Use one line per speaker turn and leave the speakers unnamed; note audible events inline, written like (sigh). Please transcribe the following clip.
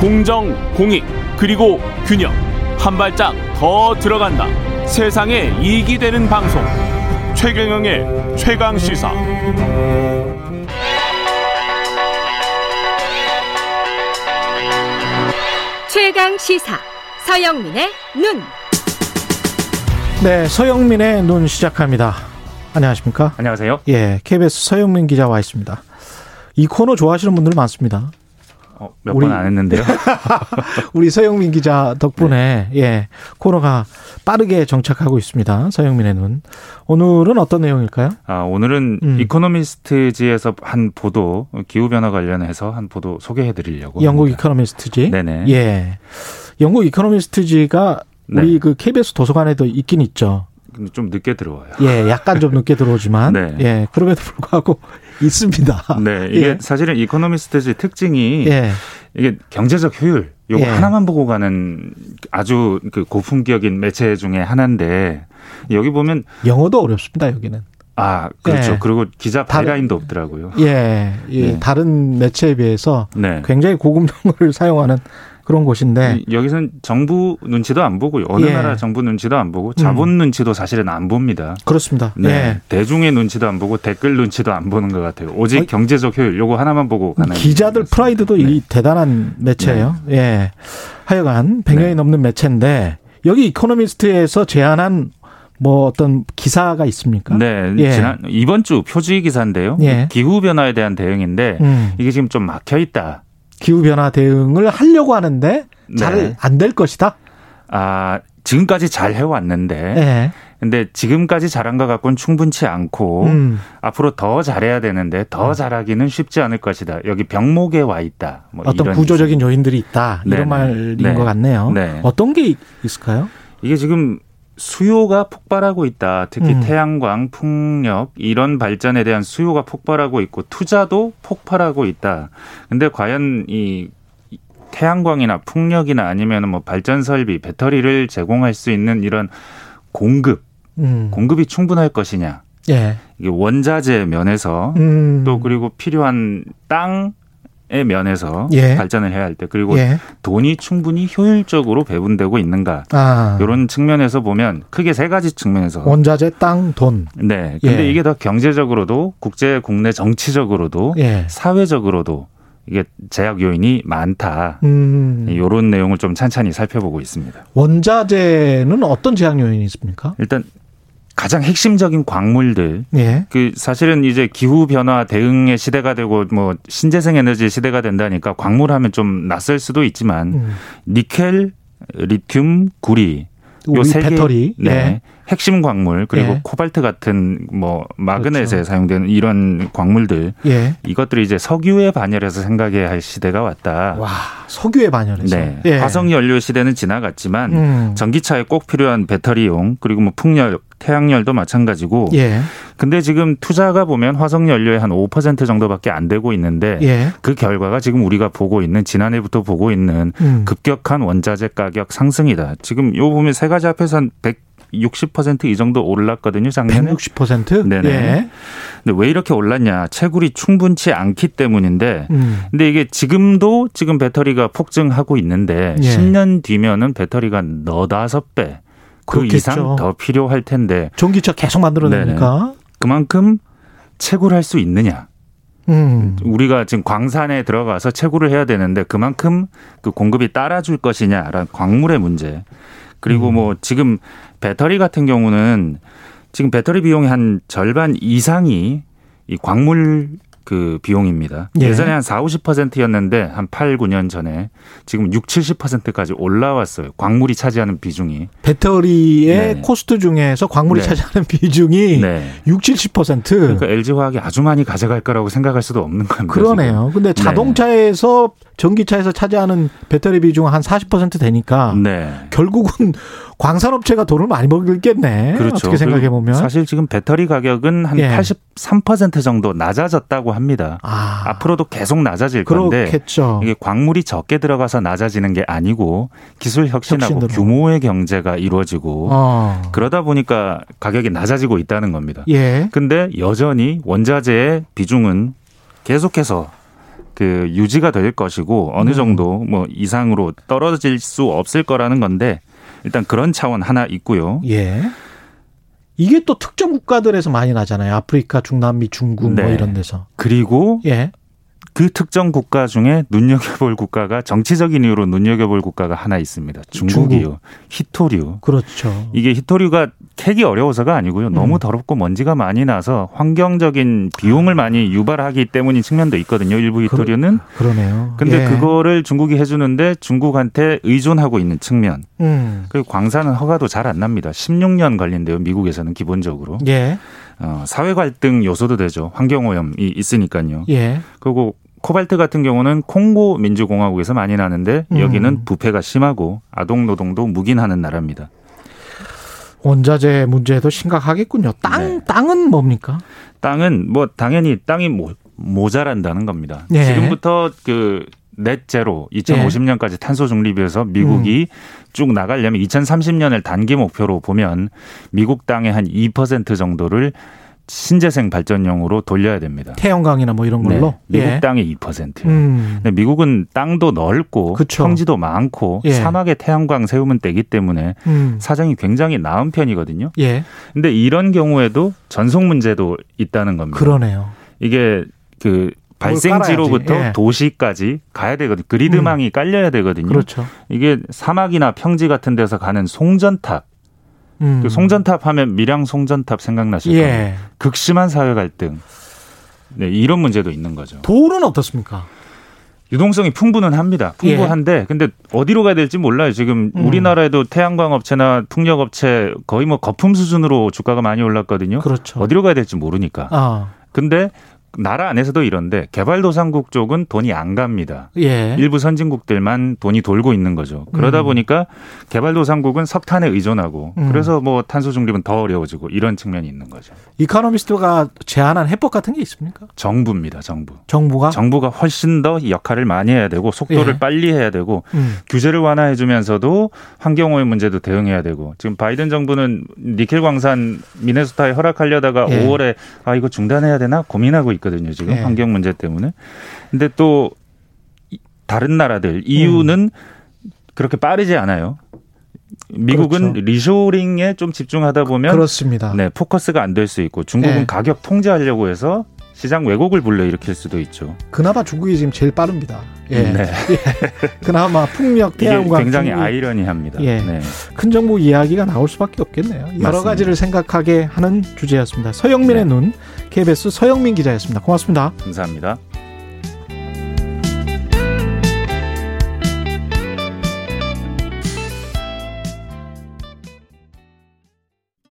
공정, 공익, 그리고 균형. 한 발짝 더 들어간다. 세상에 이익이 되는 방송. 최경영의 최강 시사.
최강 시사. 서영민의 눈.
네, 서영민의 눈 시작합니다. 안녕하십니까?
안녕하세요.
예, KBS 서영민 기자 와 있습니다. 이 코너 좋아하시는 분들 많습니다.
어, 몇 번 안 했는데요. (laughs)
우리 서영민 기자 덕분에 네. 예 코너가 빠르게 정착하고 있습니다. 서영민의 눈. 오늘은 어떤 내용일까요?
아 오늘은 음. 이코노미스트지에서 한 보도 기후 변화 관련해서 한 보도 소개해드리려고.
영국
합니다.
이코노미스트지.
네네.
예. 영국 이코노미스트지가 네. 우리 그 KBS 도서관에도 있긴 있죠.
좀 늦게 들어와요.
예, 약간 좀 늦게 들어오지만 (laughs) 네. 예, 그럼에도 불구하고 (laughs) 있습니다.
네, 이게 예. 사실은 이코노미스트의 특징이 예. 이게 경제적 효율 요거 예. 하나만 보고 가는 아주 그 고품격인 매체 중에 하나인데 여기 보면
영어도 어렵습니다 여기는.
아, 그렇죠. 예. 그리고 기자 byline도 없더라고요.
예, 예. 네. 다른 매체에 비해서 네. 굉장히 고급 용어를 (laughs) 사용하는 그런 곳인데
여기서는 정부 눈치도 안 보고요. 어느 예. 나라 정부 눈치도 안 보고 자본 음. 눈치도 사실은 안 봅니다.
그렇습니다.
네.
예.
대중의 눈치도 안 보고 댓글 눈치도 안 보는 것 같아요. 오직 어, 경제적 효율 요거 하나만 보고 가는
기자들 프라이드도 네. 이 대단한 매체예요. 네. 예. 하여간 100년이 네. 넘는 매체인데 여기 이코노미스트에서 제안한 뭐 어떤 기사가 있습니까?
네, 예. 지난 이번 주 표지 기사인데요. 예. 기후 변화에 대한 대응인데 음. 이게 지금 좀 막혀 있다.
기후 변화 대응을 하려고 하는데 잘 안될 네. 것이다?
아, 지금까지 잘 해왔는데. 네. 근데 지금까지 잘한 것 같고는 충분치 않고 음. 앞으로 더 잘해야 되는데 더 음. 잘하기는 쉽지 않을 것이다. 여기 병목에 와 있다.
뭐 어떤 구조적인. 요인들이 있다. 이런 네네. 말인 네. 것 같네요. 네. 어떤 게 있을까요?
이게 지금 수요가 폭발하고 있다. 특히 음. 태양광, 풍력 이런 발전에 대한 수요가 폭발하고 있고 투자도 폭발하고 있다. 근데 과연 이 태양광이나 풍력이나 아니면 뭐 발전 설비, 배터리를 제공할 수 있는 이런 공급, 음. 공급이 충분할 것이냐? 예. 이게 원자재 면에서 음. 또 그리고 필요한 땅 의 면에서 예. 발전을 해야 할 때 그리고 예. 돈이 충분히 효율적으로 배분되고 있는가 아. 이런 측면에서 보면 크게 세 가지 측면에서
원자재, 땅, 돈.
네. 근데 예. 이게 더 경제적으로도 국제 국내 정치적으로도 예. 사회적으로도 이게 제약 요인이 많다. 음. 이런 내용을 좀 찬찬히 살펴보고 있습니다.
원자재는 어떤 제약 요인이 있습니까?
일단 가장 핵심적인 광물들. 예. 그 사실은 이제 기후 변화 대응의 시대가 되고 뭐 신재생 에너지 시대가 된다니까 광물 하면 좀 낯설 수도 있지만 음. 니켈, 리튬, 구리
요세 배터리,
네. 예. 핵심 광물 그리고 예. 코발트 같은 뭐 마그넷에 그렇죠. 사용되는 이런 광물들 예. 이것들이 이제 석유에 반열해서 생각해야 할 시대가 왔다.
와 석유에 반열해서.
네. 예. 화석 연료 시대는 지나갔지만 음. 전기차에 꼭 필요한 배터리용 그리고 뭐 풍력 태양열도 마찬가지고. 예. 근데 지금 투자가 보면 화석 연료의 한 5% 정도밖에 안 되고 있는데 예. 그 결과가 지금 우리가 보고 있는 지난해부터 보고 있는 음. 급격한 원자재 가격 상승이다. 지금 요 보면 세 가지 앞에서 한 100. 60%이 정도 올랐거든요, 작년에.
160%?
네네. 예. 근데 왜 이렇게 올랐냐? 채굴이 충분치 않기 때문인데, 음. 근데 이게 지금도 지금 배터리가 폭증하고 있는데, 예. 10년 뒤면은 배터리가 너다섯 배, 그 그렇겠죠. 이상 더 필요할 텐데.
전기차 계속 만들어내니까.
그만큼 채굴 할 수 있느냐. 음. 우리가 지금 광산에 들어가서 채굴을 해야 되는데 그만큼 그 공급이 따라줄 것이냐라는 광물의 문제. 그리고 음. 뭐 지금 배터리 같은 경우는 지금 배터리 비용의 한 절반 이상이 이 광물 그 비용입니다. 예. 전에 한 4, 50%였는데 한 8, 9년 전에 지금 6, 70%까지 올라왔어요. 광물이 차지하는 비중이.
배터리의 네. 코스트 중에서 광물이 네. 차지하는 비중이 네. 6, 70%.
그러니까 LG화학이 아주 많이 가져갈 거라고 생각할 수도 없는 겁니다.
그러네요. 지금. 근데 네. 자동차에서 전기차에서 차지하는 배터리 비중은 한40% 되니까 네. 결국은 광산업체가 돈을 많이 벌겠네. 그렇죠. 어떻게 생각해 보면
사실 지금 배터리 가격은 한 예. 83% 정도 낮아졌다고 합니다. 아. 앞으로도 계속 낮아질
그렇겠죠.
건데 이게 광물이 적게 들어가서 낮아지는 게 아니고 기술 혁신하고 혁신으로. 규모의 경제가 이루어지고 어. 그러다 보니까 가격이 낮아지고 있다는 겁니다. 예. 근데 여전히 원자재의 비중은 계속해서 그 유지가 될 것이고 어느 음. 정도 뭐 이상으로 떨어질 수 없을 거라는 건데 일단 그런 차원 하나 있고요.
예. 이게 또 특정 국가들에서 많이 나잖아요. 아프리카, 중남미, 중국 뭐 네. 뭐 이런 데서.
그리고 예. 그 특정 국가 중에 눈여겨볼 국가가 정치적인 이유로 눈여겨볼 국가가 하나 있습니다. 중국이요. 중국. 히토류.
그렇죠.
이게 히토류가 캐기 어려워서가 아니고요. 너무 음. 더럽고 먼지가 많이 나서 환경적인 비용을 많이 유발하기 때문인 측면도 있거든요. 일부 히토류는.
그, 러네요
근데 예. 그거를 중국이 해주는데 중국한테 의존하고 있는 측면. 음. 그리고 광산은 허가도 잘 안 납니다. 16년 걸린대요. 미국에서는 기본적으로.
예.
어, 사회 갈등 요소도 되죠. 환경 오염이 있으니까요. 예. 그리고 코발트 같은 경우는 콩고 민주공화국에서 많이 나는데 음. 여기는 부패가 심하고 아동 노동도 묵인하는 나라입니다.
원자재 문제도 심각하겠군요. 땅 네. 땅은 뭡니까?
땅은 뭐 당연히 땅이 모, 모자란다는 겁니다. 네. 지금부터 그 넷제로 2050년까지 네. 탄소 중립에서 미국이 음. 쭉 나가려면 2030년을 단기 목표로 보면 미국 땅의 한 2% 정도를 신재생 발전용으로 돌려야 됩니다.
태양광이나 뭐 이런 걸로?
네, 미국 예. 땅의 2%요. 음. 근데 미국은 땅도 넓고 그쵸. 평지도 많고 예. 사막에 태양광 세우면 되기 때문에 음. 사정이 굉장히 나은 편이거든요. 예. 근데 이런 경우에도 전송 문제도 있다는 겁니다.
그러네요.
이게 그 발생지로부터 예. 도시까지 가야 되거든요. 그리드망이 음. 깔려야 되거든요.
그렇죠.
이게 사막이나 평지 같은 데서 가는 송전탑 음. 그 송전탑 하면 밀양 송전탑 생각나실 예. 거예요. 극심한 사회 갈등. 네, 이런 문제도 있는 거죠.
돌은 어떻습니까?
유동성이 풍부는 합니다. 풍부한데 예. 근데 어디로 가야 될지 몰라요. 지금 음. 우리나라에도 태양광 업체나 풍력 업체 거의 뭐 거품 수준으로 주가가 많이 올랐거든요.
그렇죠.
어디로 가야 될지 모르니까. 아. 근데 나라 안에서도 이런데 개발도상국 쪽은 돈이 안 갑니다. 예. 일부 선진국들만 돈이 돌고 있는 거죠. 그러다 음. 보니까 개발도상국은 석탄에 의존하고 음. 그래서 뭐 탄소 중립은 더 어려워지고 이런 측면이 있는 거죠.
이카노미스트가 제안한 해법 같은 게 있습니까?
정부입니다. 정부.
정부가
정부가 훨씬 더 역할을 많이 해야 되고 속도를 예. 빨리 해야 되고 음. 규제를 완화해 주면서도 환경 오염 문제도 대응해야 되고 지금 바이든 정부는 니켈 광산 미네소타에 허락하려다가 예. 5월에 아 이거 중단해야 되나 고민하고 있 있거든요. 지금 네. 환경 문제 때문에. 근데 또 다른 나라들 EU는 음. 그렇게 빠르지 않아요. 미국은 그렇죠. 리쇼링에 좀 집중하다 보면
그렇습니다.
네, 포커스가 안 될 수 있고 중국은 네. 가격 통제하려고 해서 시장 왜곡을 불러일으킬 수도 있죠.
그나마 중국이 지금 제일 빠릅니다. 예. 네. 예. 그나마 풍력, 태양광
굉장히 중국. 아이러니합니다.
예. 네. 큰 정부 이야기가 나올 수밖에 없겠네요. 여러 맞습니다. 가지를 생각하게 하는 주제였습니다. 서영민의 네. 눈 KBS 서영민 기자였습니다. 고맙습니다.
감사합니다.